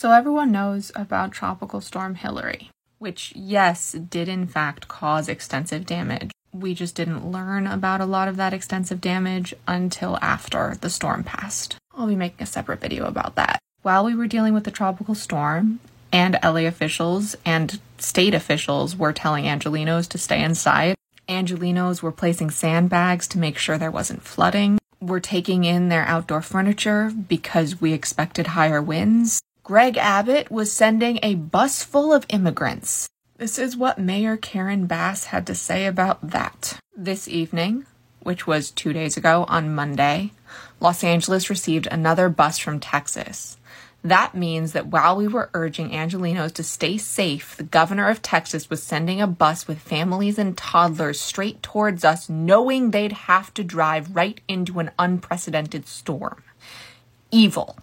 So, everyone knows about Tropical Storm Hilary, which, yes, did in fact cause extensive damage. We just didn't learn about a lot of that extensive damage until after the storm passed. I'll be making a separate video about that. While we were dealing with the tropical storm, and LA officials and state officials were telling Angelenos to stay inside, Angelenos were placing sandbags to make sure there wasn't flooding. We're taking in their outdoor furniture because we expected higher winds. Greg Abbott was sending a bus full of immigrants. This is what Mayor Karen Bass had to say about that. This evening, which was two days ago on Monday, Los Angeles received another bus from Texas. That means that while we were urging Angelenos to stay safe, the governor of Texas was sending a bus with families and toddlers straight towards us, knowing they'd have to drive right into an unprecedented storm. Evil.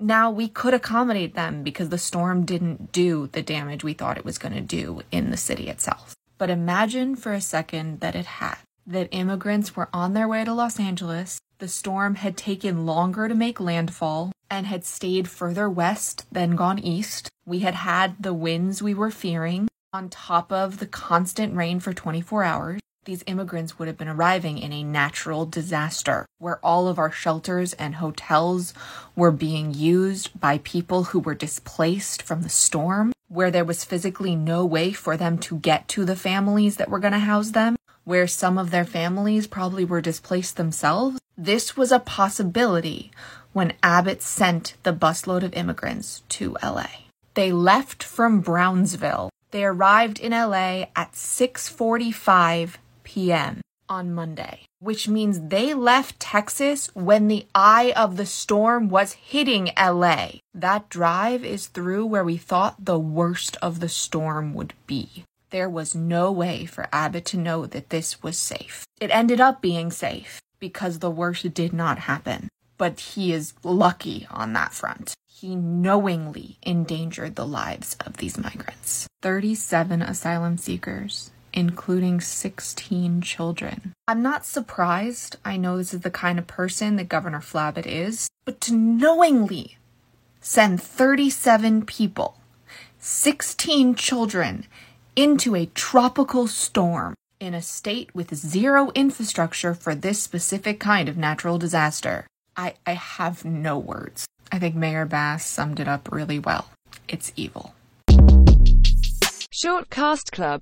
Now, we could accommodate them because the storm didn't do the damage we thought it was going to do in the city itself. But imagine for a second that it had. That immigrants were on their way to Los Angeles, the storm had taken longer to make landfall, and had stayed further west than gone east. We had had the winds we were fearing on top of the constant rain for 24 hours. These immigrants would have been arriving in a natural disaster where all of our shelters and hotels were being used by people who were displaced from the storm, where there was physically no way for them to get to the families that were going to house them, where some of their families probably were displaced themselves. This was a possibility when Abbott sent the busload of immigrants to LA. They left from Brownsville. They arrived in LA at 6:45 p.m. on Monday, which means they left Texas when the eye of the storm was hitting LA. That drive is through where we thought the worst of the storm would be. There was no way for Abbott to know that this was safe. It ended up being safe because the worst did not happen but he is lucky on that front. He knowingly endangered the lives of these migrants. 37 asylum seekers, including 16 children. I'm not surprised. I know this is the kind of person that Governor Flabbot is, but to knowingly send 37 people, 16 children, into a tropical storm in a state with zero infrastructure for this specific kind of natural disaster I, I have no words. I think Mayor Bass summed it up really well. It's evil. Short Cast Club